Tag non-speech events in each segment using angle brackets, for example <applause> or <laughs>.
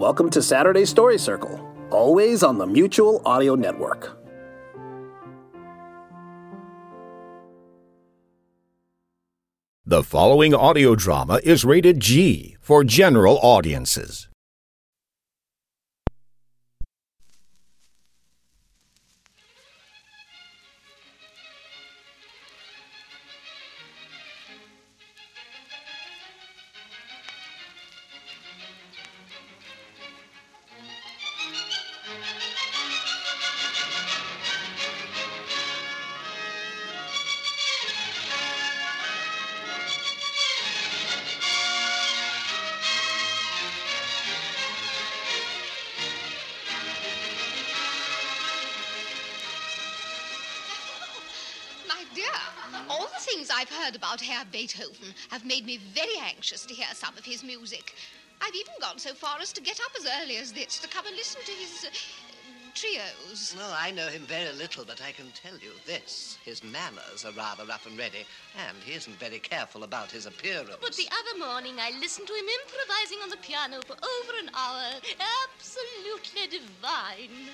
Welcome to Saturday Story Circle, always on the Mutual Audio Network. The following audio drama is rated G for general audiences. Heard about Herr Beethoven have made me very anxious to hear some of his music. I've even gone so far as to get up as early as this to come and listen to his uh, trios. Well, I know him very little, but I can tell you this. His manners are rather rough and ready, and he isn't very careful about his appearance. But the other morning I listened to him improvising on the piano for over an hour. Absolutely divine.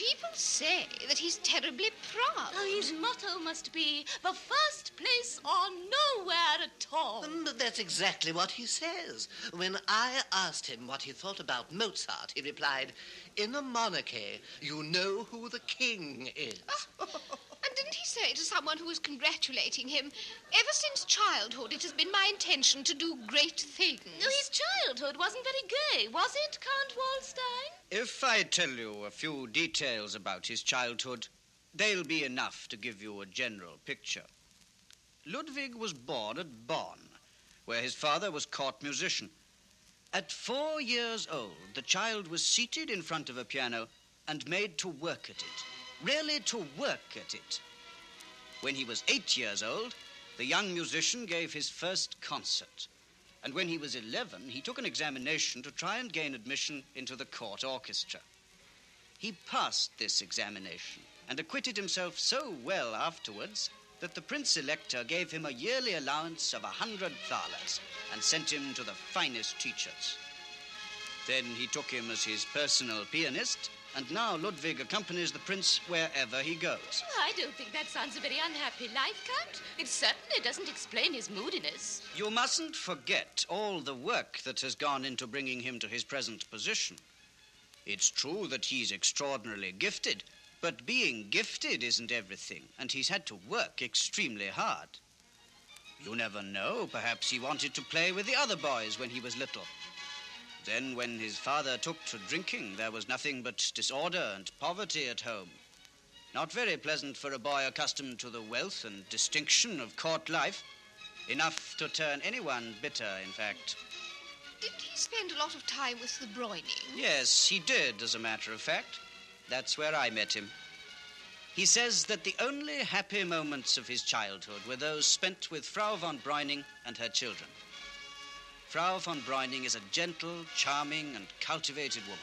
People say that he's terribly proud. Oh, his motto must be the first place or nowhere at all. Um, But that's exactly what he says. When I asked him what he thought about Mozart, he replied, In a monarchy, you know who the king is. <laughs> And didn't he say to someone who was congratulating him, ever since childhood it has been my intention to do great things? No, his childhood wasn't very gay, was it, Count Waldstein? If I tell you a few details about his childhood, they'll be enough to give you a general picture. Ludwig was born at Bonn, where his father was court musician. At four years old, the child was seated in front of a piano and made to work at it. Really to work at it. When he was eight years old, the young musician gave his first concert. And when he was 11, he took an examination to try and gain admission into the court orchestra. He passed this examination and acquitted himself so well afterwards that the Prince Elector gave him a yearly allowance of a hundred thalers and sent him to the finest teachers. Then he took him as his personal pianist, and now Ludwig accompanies the prince wherever he goes. I don't think that sounds a very unhappy life, Count. It certainly doesn't explain his moodiness. You mustn't forget all the work that has gone into bringing him to his present position. It's true that he's extraordinarily gifted, but being gifted isn't everything, and he's had to work extremely hard. You never know, perhaps he wanted to play with the other boys when he was little. Then, when his father took to drinking, there was nothing but disorder and poverty at home. Not very pleasant for a boy accustomed to the wealth and distinction of court life. Enough to turn anyone bitter, in fact. Didn't he spend a lot of time with the Breuning? Yes, he did, as a matter of fact. That's where I met him. He says that the only happy moments of his childhood were those spent with Frau von Breuning and her children. Frau von Breuning is a gentle, charming, and cultivated woman.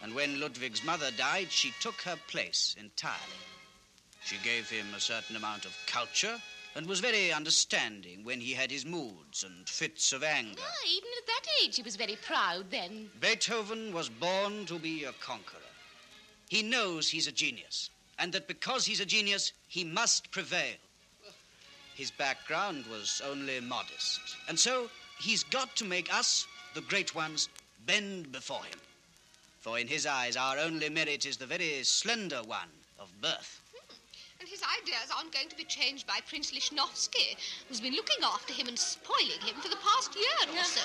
And when Ludwig's mother died, she took her place entirely. She gave him a certain amount of culture and was very understanding when he had his moods and fits of anger. Ah, even at that age, he was very proud then. Beethoven was born to be a conqueror. He knows he's a genius, and that because he's a genius, he must prevail. His background was only modest, and so he's got to make us, the great ones, bend before him. For in his eyes, our only merit is the very slender one of birth. Hmm. And his ideas aren't going to be changed by Prince Lichnowsky, who's been looking after him and spoiling him for the past year or so.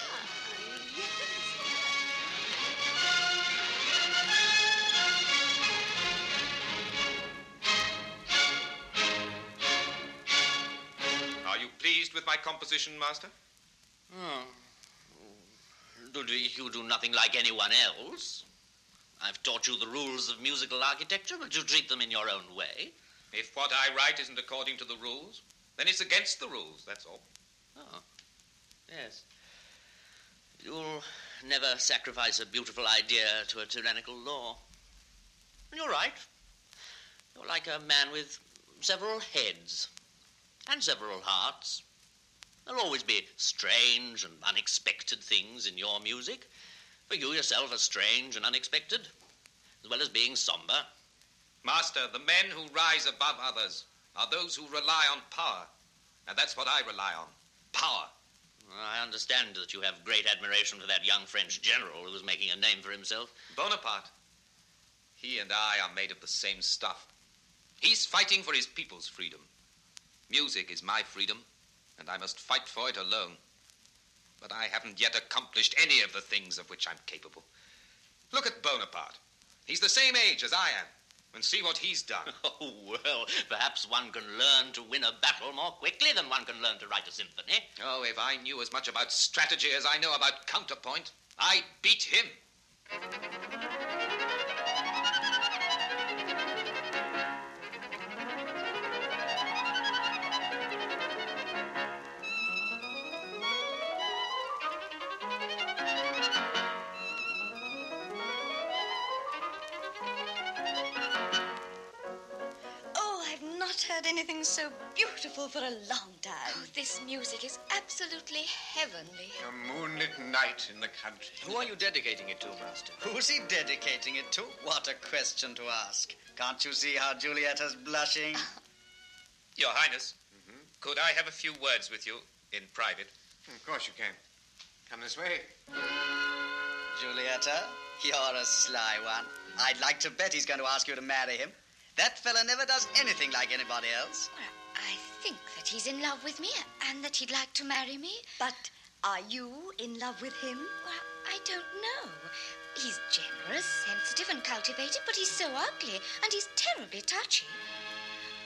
Are you pleased with my composition, Master? Hmm. Ludwig, you do nothing like anyone else. I've taught you the rules of musical architecture, but you treat them in your own way. If what I write isn't according to the rules, then it's against the rules, that's all. Oh, yes. You'll never sacrifice a beautiful idea to a tyrannical law. And you're right. You're like a man with several heads and several hearts. There'll always be strange and unexpected things in your music, For you yourself are strange and unexpected, as well as being somber. Master, the men who rise above others are those who rely on power. And that's what I rely on power. I understand that you have great admiration for that young French general who was making a name for himself. Bonaparte. He and I are made of the same stuff. He's fighting for his people's freedom. Music is my freedom, and I must fight for it alone. But I haven't yet accomplished any of the things of which I'm capable. Look at Bonaparte. He's the same age as I am, and see what he's done. <laughs> Oh, well, perhaps one can learn to win a battle more quickly than one can learn to write a symphony. Oh, if I knew as much about strategy as I know about counterpoint, I'd beat him. Anything so beautiful for a long time. Oh, this music is absolutely heavenly. A moonlit night in the country. Who are you dedicating it to, Master? Who's he dedicating it to? What a question to ask. Can't you see how Julietta's blushing? <laughs> Your Highness, mm-hmm. could I have a few words with you in private? Of course you can. Come this way. Julietta, you're a sly one. I'd like to bet he's going to ask you to marry him. That fella never does anything like anybody else. Well, I think that he's in love with me and that he'd like to marry me. But are you in love with him? Well, I don't know. He's generous, sensitive, and cultivated, but he's so ugly, and he's terribly touchy.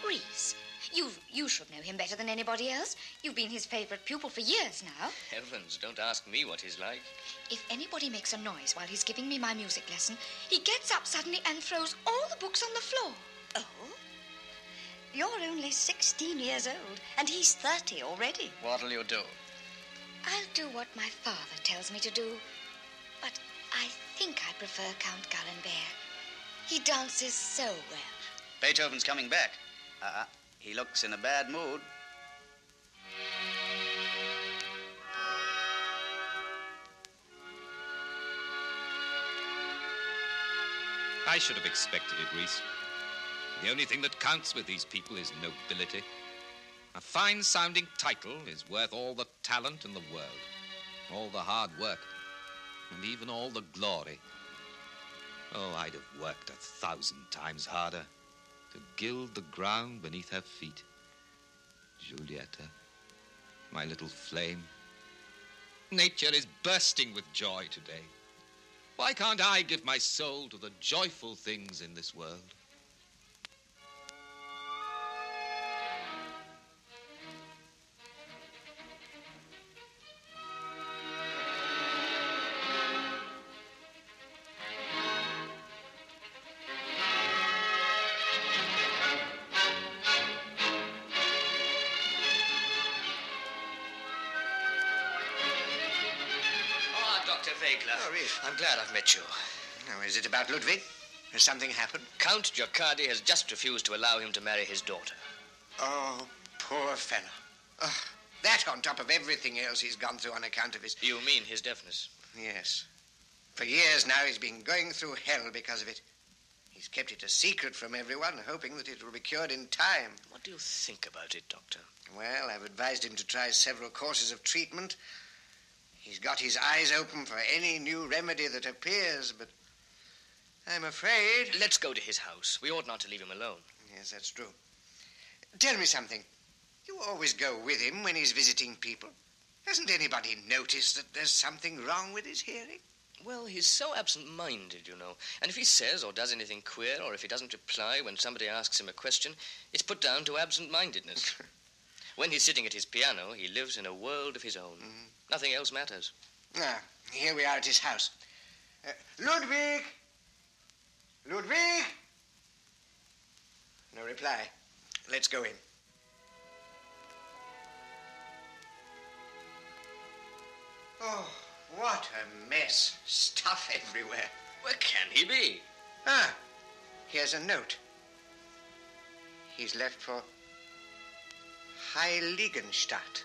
Ries, you you should know him better than anybody else. You've been his favorite pupil for years now. Heavens, don't ask me what he's like. If anybody makes a noise while he's giving me my music lesson, he gets up suddenly and throws all the books on the floor. Oh? You're only 16 years old, and he's 30 already. What'll you do? I'll do what my father tells me to do, but I think I prefer Count Gallenberg. He dances so well. Beethoven's coming back. Uh, he looks in a bad mood. I should have expected it, Ries. The only thing that counts with these people is nobility. A fine sounding title is worth all the talent in the world, all the hard work, and even all the glory. Oh, I'd have worked a thousand times harder to gild the ground beneath her feet. Julietta, my little flame. Nature is bursting with joy today. Why can't I give my soul to the joyful things in this world? Oh, Ries. I'm glad I've met you. Now, is it about Ludwig? Has something happened? Count Guicciardi has just refused to allow him to marry his daughter. Oh, poor fellow. Ugh, that on top of everything else he's gone through on account of his. You mean his deafness? Yes. For years now, he's been going through hell because of it. He's kept it a secret from everyone, hoping that it will be cured in time. What do you think about it, Doctor? Well, I've advised him to try several courses of treatment. He's got his eyes open for any new remedy that appears, but I'm afraid. Let's go to his house. We ought not to leave him alone. Yes, that's true. Tell me something. You always go with him when he's visiting people. Hasn't anybody noticed that there's something wrong with his hearing? Well, he's so absent minded, you know. And if he says or does anything queer, or if he doesn't reply when somebody asks him a question, it's put down to absent mindedness. <laughs> when he's sitting at his piano, he lives in a world of his own. Nothing else matters. Ah, here we are at his house. Uh, Ludwig! Ludwig! No reply. Let's go in. Oh, what a mess. Stuff everywhere. Where can he be? Ah, here's a note. He's left for Heiligenstadt.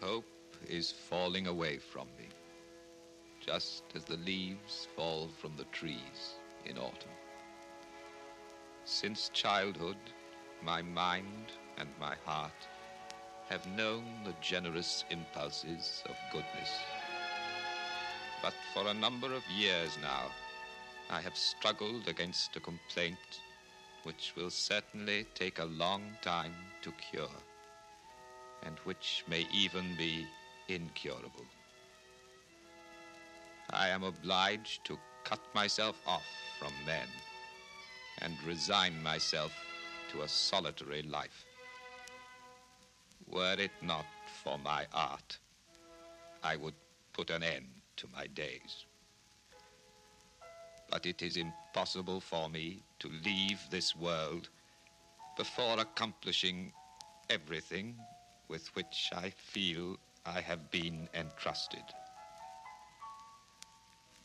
Hope is falling away from me, just as the leaves fall from the trees in autumn. Since childhood, my mind and my heart have known the generous impulses of goodness. But for a number of years now, I have struggled against a complaint which will certainly take a long time to cure, and which may even be incurable. I am obliged to cut myself off from men and resign myself to a solitary life. Were it not for my art, I would put an end to my days. But it is impossible for me to leave this world before accomplishing everything with which I feel I have been entrusted.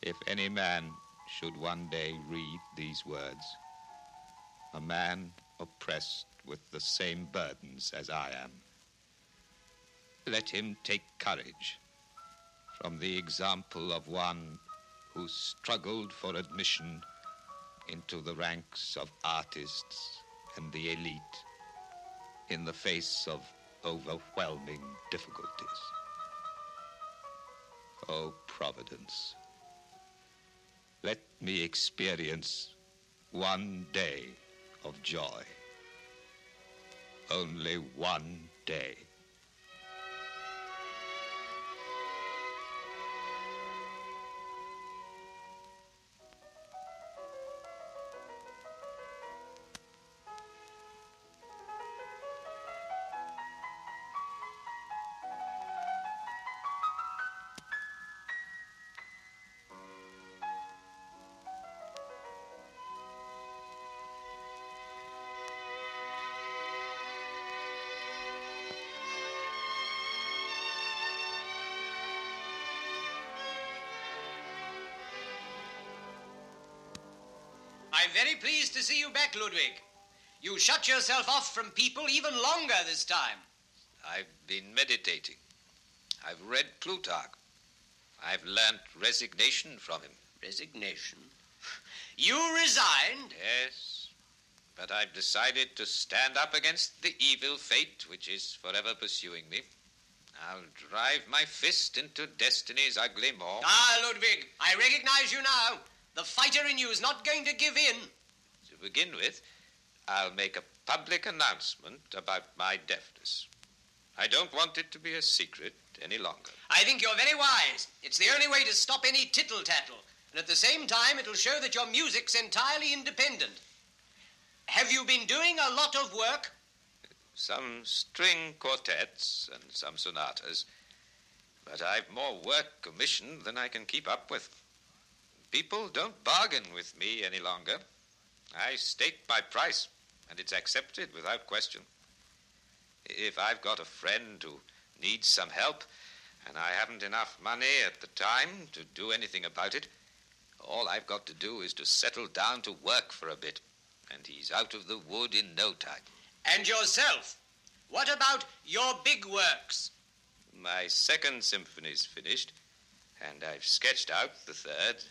If any man should one day read these words, a man oppressed with the same burdens as I am, let him take courage from the example of one who struggled for admission into the ranks of artists and the elite in the face of overwhelming difficulties. Oh, Providence, let me experience one day of joy. Only one day. I'm very pleased to see you back, Ludwig. You shut yourself off from people even longer this time. I've been meditating. I've read Plutarch. I've learnt resignation from him. Resignation? <laughs> You resigned? Yes. But I've decided to stand up against the evil fate which is forever pursuing me. I'll drive my fist into destiny's ugly maw. Ah, Ludwig, I recognize you now. The fighter in you is not going to give in. To begin with, I'll make a public announcement about my deafness. I don't want it to be a secret any longer. I think you're very wise. It's the only way to stop any tittle tattle. And at the same time, it'll show that your music's entirely independent. Have you been doing a lot of work? Some string quartets and some sonatas. But I've more work commissioned than I can keep up with. People don't bargain with me any longer. I state my price, and it's accepted without question. If I've got a friend who needs some help, and I haven't enough money at the time to do anything about it, all I've got to do is to settle down to work for a bit, and he's out of the wood in no time. And yourself? What about your big works? My second symphony's finished, and I've sketched out the third,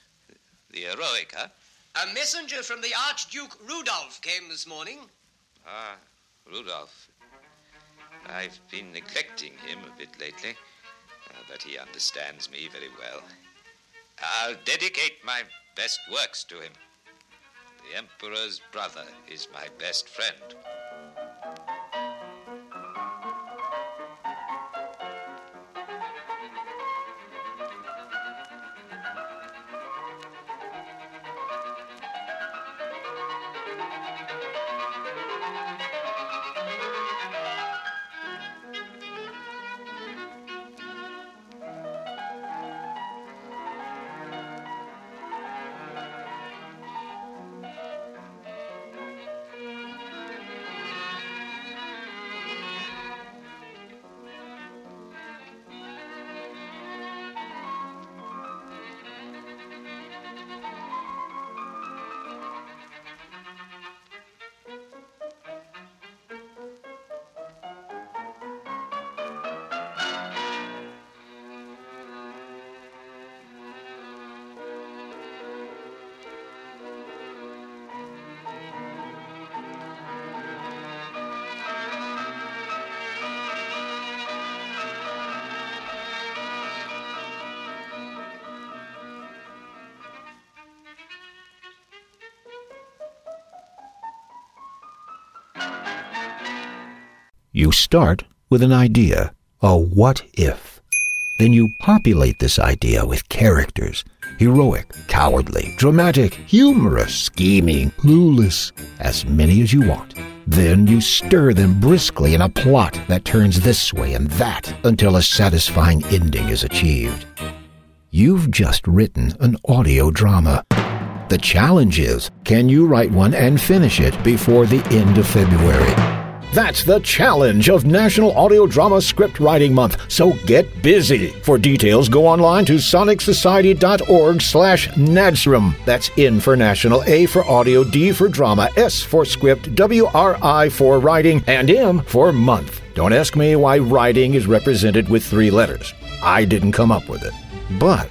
the Eroica. A messenger from the Archduke Rudolph came this morning. Ah, Rudolph. I've been neglecting him a bit lately, uh, but he understands me very well. I'll dedicate my best works to him. The Emperor's brother is my best friend. You start with an idea, a what if. Then you populate this idea with characters heroic, cowardly, dramatic, humorous, scheming, clueless, as many as you want. Then you stir them briskly in a plot that turns this way and that until a satisfying ending is achieved. You've just written an audio drama. The challenge is can you write one and finish it before the end of February? That's the challenge of National Audio Drama Script Writing Month. So get busy. For details, go online to sonicsociety.org slash NADSRAM. That's N for National, A for Audio, D for Drama, S for Script, W-R-I for Writing, and M for Month. Don't ask me why writing is represented with three letters. I didn't come up with it. But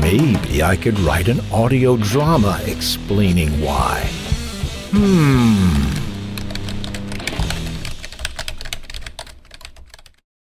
maybe I could write an audio drama explaining why. Hmm.